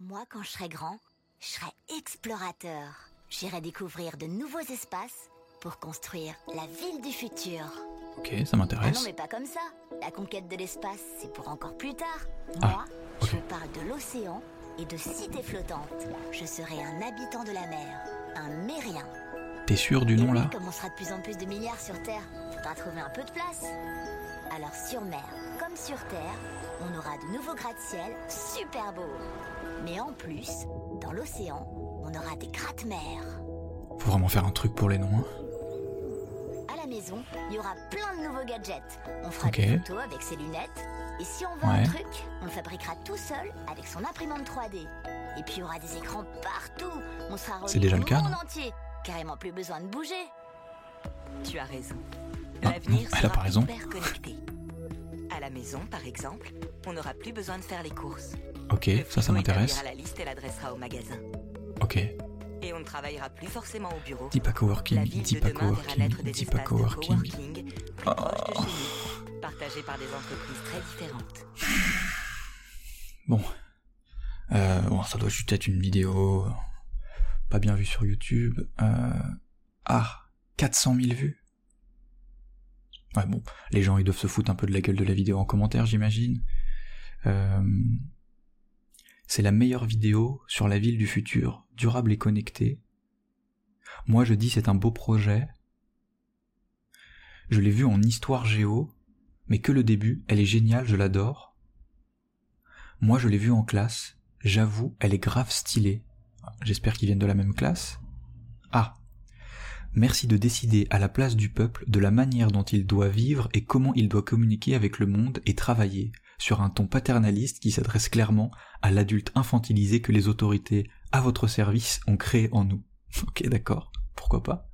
Moi, quand je serai grand, je serai explorateur. J'irai découvrir de nouveaux espaces pour construire la ville du futur. Ok, ça Ah non, m'intéresse. mais pas comme ça. La conquête de l'espace, c'est pour encore plus tard. Ah, Moi, je vous parle de l'océan et de cités flottantes. Je serai un habitant de la mer, un mérien. T'es sûr du Et nom là comme on sera de plus en plus de milliards sur Terre, faudra trouver un peu de place. Alors sur mer, comme sur Terre, on aura de nouveaux gratte-ciel super beaux. Mais en plus, dans l'océan, on aura des gratte-mers. Faut vraiment faire un truc pour les noms. hein. À la maison, il y aura plein de nouveaux gadgets. On fera des photos avec ses lunettes. Et si on veut Ouais. un truc, on le fabriquera tout seul avec son imprimante 3D. Et puis il y aura des écrans partout. On sera C'est relié déjà au le cas, monde entier. Carrément plus besoin de bouger. Tu as raison. Ah, L'avenir non, elle a sera pas raison. Maison, par exemple, on n'aura plus besoin de faire les courses. Ok, Le ça, ça m'intéresse. la liste et l'adressera au magasin. Ok. Et on ne travaillera plus forcément au bureau. Dis pas coworking, dis pas coworking, dis pas coworking. coworking plus proches de chez nous, partagés par des entreprises très différentes. Bon. Euh, bon, ça doit juste être une vidéo euh, pas bien vue sur YouTube. Euh, ah, 400 000 vues. Bon, les gens ils doivent se foutre un peu de la gueule de la vidéo en commentaire, j'imagine. Euh, c'est la meilleure vidéo sur la ville du futur, durable et connectée. Moi je dis c'est un beau projet. Je l'ai vu en histoire géo, mais que le début, elle est géniale, je l'adore. Moi, je l'ai vue en classe. J'avoue, elle est grave stylée. J'espère qu'ils viennent de la même classe. Ah. Merci de décider à la place du peuple de la manière dont il doit vivre et comment il doit communiquer avec le monde et travailler, sur un ton paternaliste qui s'adresse clairement à l'adulte infantilisé que les autorités à votre service ont créé en nous. Ok, d'accord. Pourquoi pas?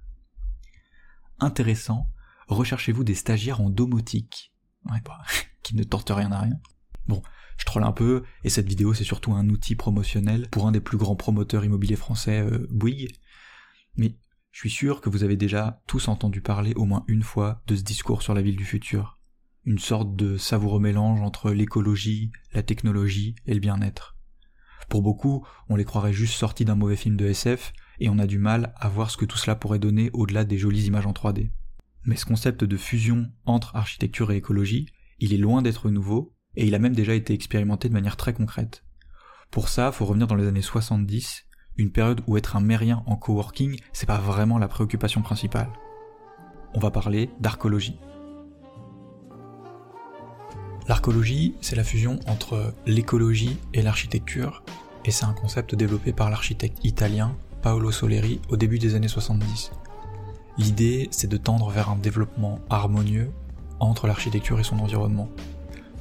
Intéressant. Recherchez-vous des stagiaires en domotique. Ouais, bah, qui ne tortent rien à rien. Bon, je troll un peu, et cette vidéo c'est surtout un outil promotionnel pour un des plus grands promoteurs immobiliers français, euh, Bouygues. Mais je suis sûr que vous avez déjà tous entendu parler au moins une fois de ce discours sur la ville du futur. Une sorte de savoureux mélange entre l'écologie, la technologie et le bien-être. Pour beaucoup, on les croirait juste sortis d'un mauvais film de SF, et on a du mal à voir ce que tout cela pourrait donner au-delà des jolies images en 3D. Mais ce concept de fusion entre architecture et écologie, il est loin d'être nouveau, et il a même déjà été expérimenté de manière très concrète. Pour ça, faut revenir dans les années 70, une période où être un mérien en coworking, c'est pas vraiment la préoccupation principale. On va parler d'arcologie. L'arcologie, c'est la fusion entre l'écologie et l'architecture, et c'est un concept développé par l'architecte italien Paolo Soleri au début des années 70. L'idée, c'est de tendre vers un développement harmonieux entre l'architecture et son environnement.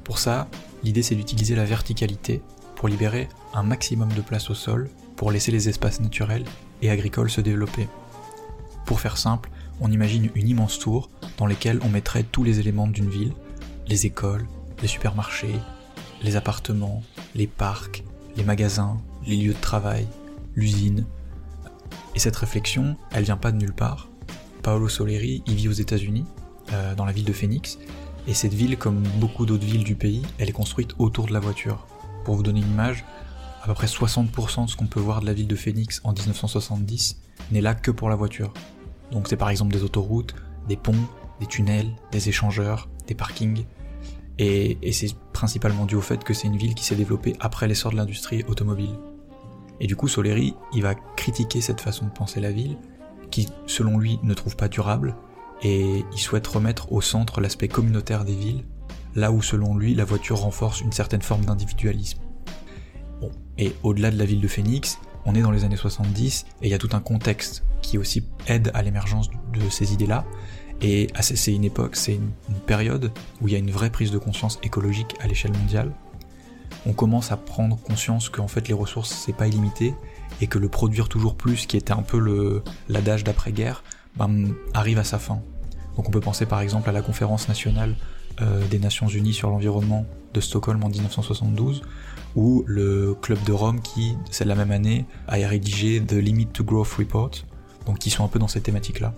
Pour ça, l'idée c'est d'utiliser la verticalité pour libérer un maximum de place au sol, pour laisser les espaces naturels et agricoles se développer. Pour faire simple, on imagine une immense tour dans laquelle on mettrait tous les éléments d'une ville, les écoles, les supermarchés, les appartements, les parcs, les magasins, les lieux de travail, l'usine. Et cette réflexion, elle vient pas de nulle part. Paolo Soleri, il vit aux États-Unis, euh, dans la ville de Phoenix, et cette ville, comme beaucoup d'autres villes du pays, elle est construite autour de la voiture. Pour vous donner une image, à peu près 60% de ce qu'on peut voir de la ville de Phoenix en 1970 n'est là que pour la voiture. Donc c'est par exemple des autoroutes, des ponts, des tunnels, des échangeurs, des parkings. Et, c'est principalement dû au fait que c'est une ville qui s'est développée après l'essor de l'industrie automobile. Et du coup, Soleri, il va critiquer cette façon de penser la ville, qui, selon lui, ne trouve pas durable, et il souhaite remettre au centre l'aspect communautaire des villes, là où, selon lui, la voiture renforce une certaine forme d'individualisme. Et au-delà de la ville de Phoenix, on est dans les années 70, et il y a tout un contexte qui aussi aide à l'émergence de ces idées-là, et c'est une époque, c'est une, période où il y a une vraie prise de conscience écologique à l'échelle mondiale. On commence à prendre conscience qu'en fait les ressources c'est pas illimité et que le produire toujours plus, qui était un peu l'adage d'après-guerre, ben, arrive à sa fin. Donc on peut penser par exemple à la conférence nationale euh, des Nations Unies sur l'environnement de Stockholm en 1972, ou le Club de Rome qui, c'est la même année, a rédigé The Limit to Growth Report, donc qui sont un peu dans cette thématique-là.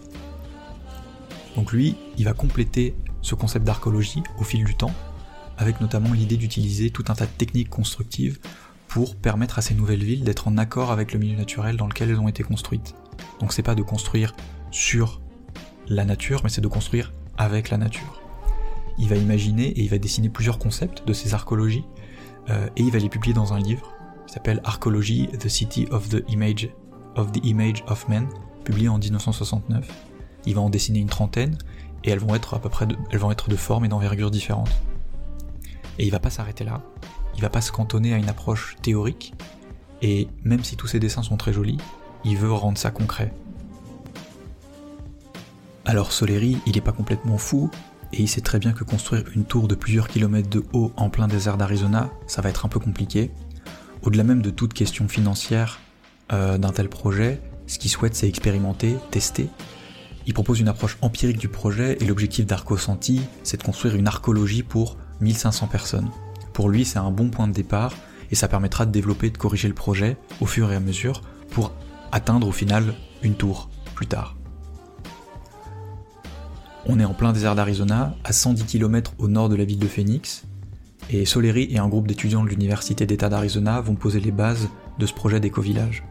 Donc lui, il va compléter ce concept d'archéologie au fil du temps, avec notamment l'idée d'utiliser tout un tas de techniques constructives pour permettre à ces nouvelles villes d'être en accord avec le milieu naturel dans lequel elles ont été construites. Donc c'est pas de construire sur la nature, mais c'est de construire avec la nature. Il va imaginer et il va dessiner plusieurs concepts de ces archéologies, euh, et il va les publier dans un livre qui s'appelle Arcology, The City of the Image of the Image of Man, publié en 1969. Il va en dessiner une trentaine, et elles vont être à peu près de, elles vont être de forme et d'envergure différentes. Et il va pas s'arrêter là, il va pas se cantonner à une approche théorique, et même si tous ces dessins sont très jolis, il veut rendre ça concret. Alors Soleri, il est pas complètement fou, et il sait très bien que construire une tour de plusieurs kilomètres de haut en plein désert d'Arizona, ça va être un peu compliqué. Au-delà même de toute question financière euh, d'un tel projet, ce qu'il souhaite c'est expérimenter, tester. Il propose une approche empirique du projet et l'objectif d'Arco Santi, c'est de construire une archéologie pour 1500 personnes. Pour lui, c'est un bon point de départ et ça permettra de développer de corriger le projet au fur et à mesure pour atteindre au final une tour plus tard. On est en plein désert d'Arizona, à 110 km au nord de la ville de Phoenix, et Soleri et un groupe d'étudiants de l'Université d'État d'Arizona vont poser les bases de ce projet d'éco-village.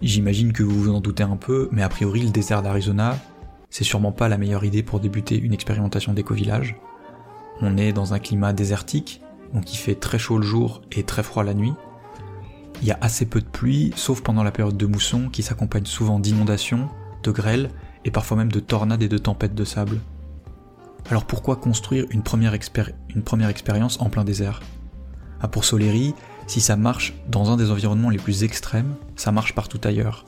J'imagine que vous vous en doutez un peu, mais a priori le désert d'Arizona, c'est sûrement pas la meilleure idée pour débuter une expérimentation d'éco-village. On est dans un climat désertique, donc il fait très chaud le jour et très froid la nuit. Il y a assez peu de pluie, sauf pendant la période de mousson qui s'accompagne souvent d'inondations, de grêles et parfois même de tornades et de tempêtes de sable. Alors pourquoi construire une première, expérience en plein désert? Ah, Pour Soleri, si ça marche dans un des environnements les plus extrêmes, ça marche partout ailleurs.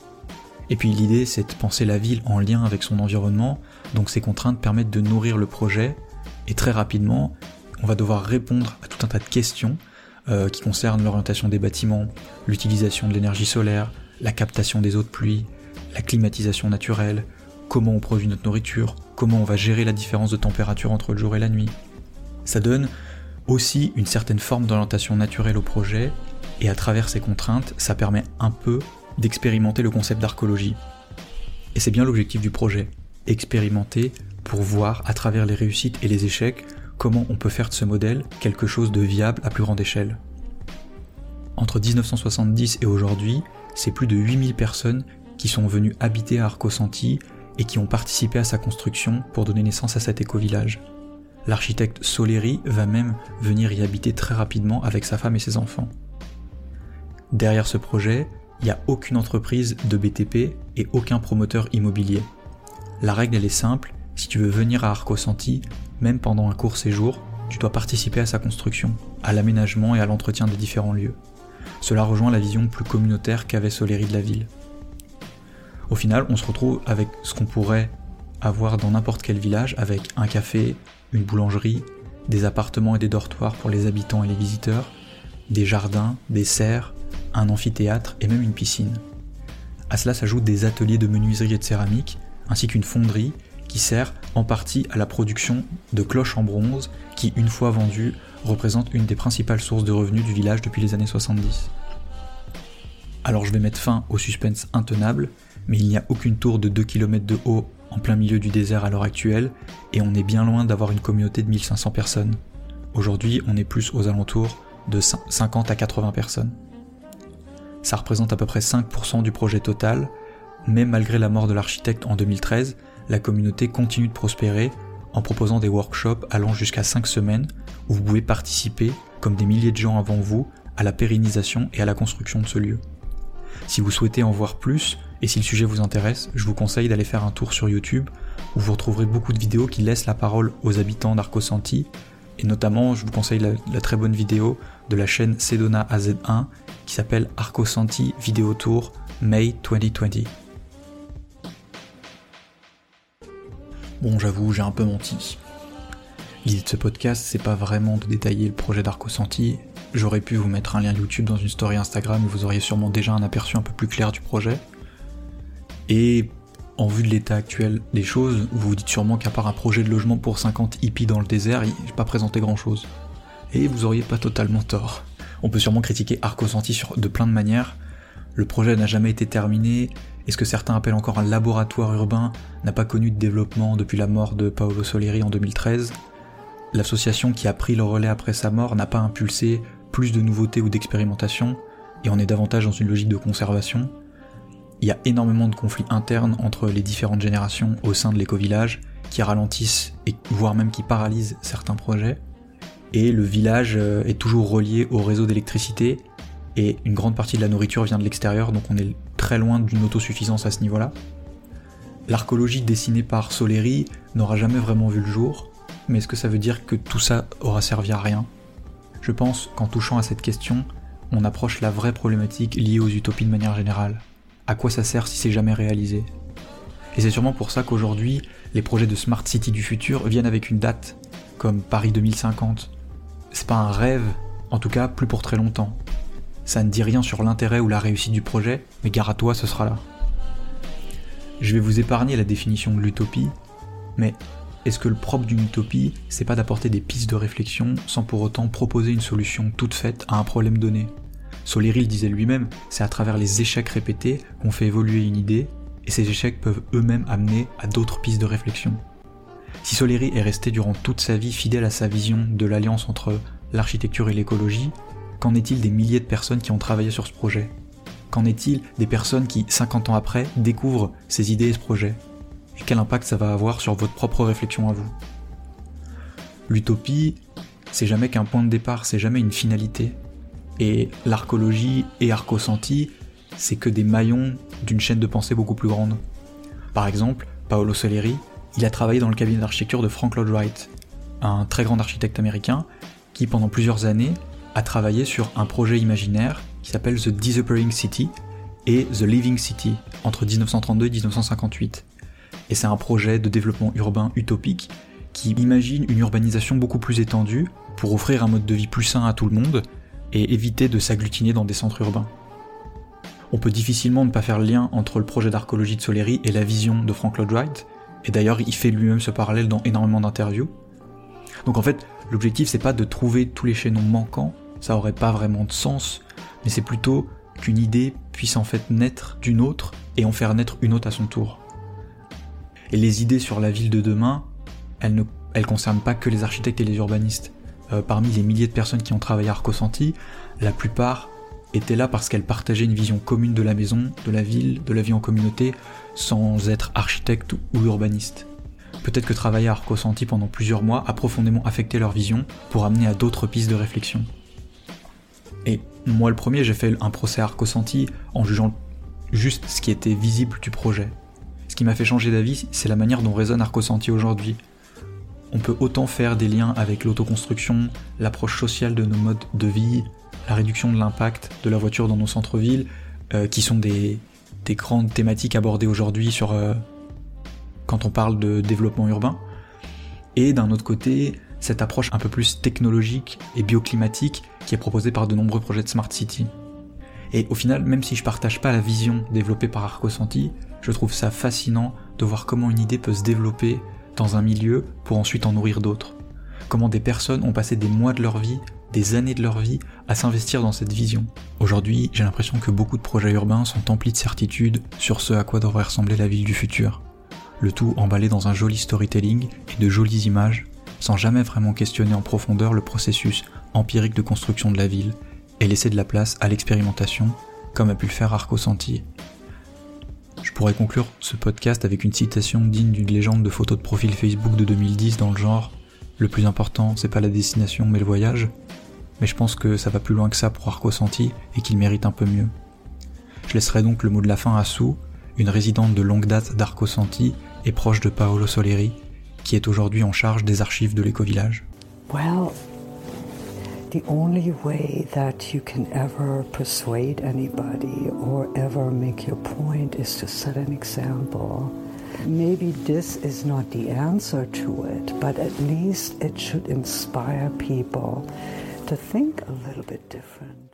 Et puis l'idée c'est de penser la ville en lien avec son environnement, donc ces contraintes permettent de nourrir le projet, et très rapidement, on va devoir répondre à tout un tas de questions euh, qui concernent l'orientation des bâtiments, l'utilisation de l'énergie solaire, la captation des eaux de pluie, la climatisation naturelle, comment on produit notre nourriture, comment on va gérer la différence de température entre le jour et la nuit? Ça donne aussi une certaine forme d'orientation naturelle au projet, et à travers ces contraintes, ça permet un peu d'expérimenter le concept d'archéologie. Et c'est bien l'objectif du projet, expérimenter pour voir à travers les réussites et les échecs comment on peut faire de ce modèle quelque chose de viable à plus grande échelle. Entre 1970 et aujourd'hui, c'est plus de 8000 personnes qui sont venues habiter à Arcosanti et qui ont participé à sa construction pour donner naissance à cet éco-village. L'architecte Soleri va même venir y habiter très rapidement avec sa femme et ses enfants. Derrière ce projet, il n'y a aucune entreprise de BTP et aucun promoteur immobilier. La règle est simple, si tu veux venir à Arcosanti, même pendant un court séjour, tu dois participer à sa construction, à l'aménagement et à l'entretien des différents lieux. Cela rejoint la vision plus communautaire qu'avait Soleri de la ville. Au final, on se retrouve avec ce qu'on pourrait avoir dans n'importe quel village, avec un café, une boulangerie, des appartements et des dortoirs pour les habitants et les visiteurs, des jardins, des serres, un amphithéâtre et même une piscine. À cela s'ajoutent des ateliers de menuiserie et de céramique, ainsi qu'une fonderie qui sert en partie à la production de cloches en bronze qui, une fois vendues, représente une des principales sources de revenus du village depuis les années 70. Alors je vais mettre fin au suspense intenable mais il n'y a aucune tour de 2 km de haut en plein milieu du désert à l'heure actuelle, et on est bien loin d'avoir une communauté de 1500 personnes. Aujourd'hui, on est plus aux alentours de 50 à 80 personnes. Ça représente à peu près 5% du projet total, mais malgré la mort de l'architecte en 2013, la communauté continue de prospérer en proposant des workshops allant jusqu'à 5 semaines où vous pouvez participer, comme des milliers de gens avant vous, à la pérennisation et à la construction de ce lieu. Si vous souhaitez en voir plus, et si le sujet vous intéresse, je vous conseille d'aller faire un tour sur YouTube où vous retrouverez beaucoup de vidéos qui laissent la parole aux habitants d'Arcosanti. Et notamment, je vous conseille la, très bonne vidéo de la chaîne Sedona AZ1 qui s'appelle Arcosanti Vidéo Tour May 2020. Bon, j'avoue, j'ai un peu menti. L'idée de ce podcast, c'est pas vraiment de détailler le projet d'Arcosanti. J'aurais pu vous mettre un lien YouTube dans une story Instagram où vous auriez sûrement déjà un aperçu un peu plus clair du projet. Et en vue de l'état actuel des choses, vous vous dites sûrement qu'à part un projet de logement pour 50 hippies dans le désert, il n'a pas présenté grand chose. Et vous auriez pas totalement tort. On peut sûrement critiquer Arco Santi de plein de manières. Le projet n'a jamais été terminé, et ce que certains appellent encore un laboratoire urbain n'a pas connu de développement depuis la mort de Paolo Soleri en 2013. L'association qui a pris le relais après sa mort n'a pas impulsé plus de nouveautés ou d'expérimentation, et on est davantage dans une logique de conservation. Il y a énormément de conflits internes entre les différentes générations au sein de l'éco-village, qui ralentissent et voire même qui paralysent certains projets. Et le village euh, est toujours relié au réseau d'électricité, et une grande partie de la nourriture vient de l'extérieur, donc on est très loin d'une autosuffisance à ce niveau-là. L'archéologie dessinée par Soleri n'aura jamais vraiment vu le jour, mais est-ce que ça veut dire que tout ça aura servi à rien? Je pense qu'en touchant à cette question, on approche la vraie problématique liée aux utopies de manière générale. À quoi ça sert si c'est jamais réalisé Et c'est sûrement pour ça qu'aujourd'hui, les projets de Smart City du futur viennent avec une date, comme Paris 2050. C'est pas un rêve, en tout cas plus pour très longtemps. Ça ne dit rien sur l'intérêt ou la réussite du projet, mais gare à toi, ce sera là. Je vais vous épargner la définition de l'utopie, mais est-ce que le propre d'une utopie, c'est pas d'apporter des pistes de réflexion sans pour autant proposer une solution toute faite à un problème donné? Soleri le disait lui-même, c'est à travers les échecs répétés qu'on fait évoluer une idée, et ces échecs peuvent eux-mêmes amener à d'autres pistes de réflexion. Si Soleri est resté durant toute sa vie fidèle à sa vision de l'alliance entre l'architecture et l'écologie, qu'en est-il des milliers de personnes qui ont travaillé sur ce projet? Qu'en est-il des personnes qui, 50 ans après, découvrent ces idées et ce projet? Et quel impact ça va avoir sur votre propre réflexion à vous? L'utopie, c'est jamais qu'un point de départ, c'est jamais une finalité. Et l'archéologie et Arcosanti, c'est que des maillons d'une chaîne de pensée beaucoup plus grande. Par exemple, Paolo Soleri, il a travaillé dans le cabinet d'architecture de Frank Lloyd Wright, un très grand architecte américain qui pendant plusieurs années a travaillé sur un projet imaginaire qui s'appelle The Disappearing City et The Living City entre 1932 et 1958. Et c'est un projet de développement urbain utopique qui imagine une urbanisation beaucoup plus étendue pour offrir un mode de vie plus sain à tout le monde et éviter de s'agglutiner dans des centres urbains. On peut difficilement ne pas faire le lien entre le projet d'archéologie de Soleri et la vision de Frank Lloyd Wright, et d'ailleurs il fait lui-même ce parallèle dans énormément d'interviews. Donc en fait, l'objectif c'est pas de trouver tous les chaînons manquants, ça aurait pas vraiment de sens, mais c'est plutôt qu'une idée puisse en fait naître d'une autre et en faire naître une autre à son tour. Et les idées sur la ville de demain, elles ne elles concernent pas que les architectes et les urbanistes. Euh, parmi les milliers de personnes qui ont travaillé à Arcosanti, la plupart étaient là parce qu'elles partageaient une vision commune de la maison, de la ville, de la vie en communauté, sans être architectes ou urbanistes. Peut-être que travailler à Arcosanti pendant plusieurs mois a profondément affecté leur vision pour amener à d'autres pistes de réflexion. Et moi, le premier, j'ai fait un procès Arcosanti en jugeant juste ce qui était visible du projet. Ce qui m'a fait changer d'avis, c'est la manière dont résonne Arcosanti aujourd'hui. On peut autant faire des liens avec l'autoconstruction, l'approche sociale de nos modes de vie, la réduction de l'impact de la voiture dans nos centres-villes, euh, qui sont des, grandes thématiques abordées aujourd'hui sur euh, quand on parle de développement urbain. Et d'un autre côté, cette approche un peu plus technologique et bioclimatique qui est proposée par de nombreux projets de Smart City. Et au final, même si je partage pas la vision développée par Arcosanti, je trouve ça fascinant de voir comment une idée peut se développer dans un milieu pour ensuite en nourrir d'autres. Comment des personnes ont passé des mois de leur vie, des années de leur vie à s'investir dans cette vision. Aujourd'hui, j'ai l'impression que beaucoup de projets urbains sont emplis de certitudes sur ce à quoi devrait ressembler la ville du futur. Le tout emballé dans un joli storytelling et de jolies images sans jamais vraiment questionner en profondeur le processus empirique de construction de la ville et laisser de la place à l'expérimentation, comme a pu le faire Arco Santi. Pourrais conclure ce podcast avec une citation digne d'une légende de photo de profil Facebook de 2010 dans le genre Le plus important, c'est pas la destination mais le voyage. Mais je pense que ça va plus loin que ça pour Arco Santi et qu'il mérite un peu mieux. Je laisserai donc le mot de la fin à Sue, une résidente de longue date d'Arco Santi et proche de Paolo Soleri, qui est aujourd'hui en charge des archives de l'éco-village. The only way that you can ever persuade anybody or ever make your point is to set an example. Maybe this is not the answer to it, but at least it should inspire people to think a little bit different.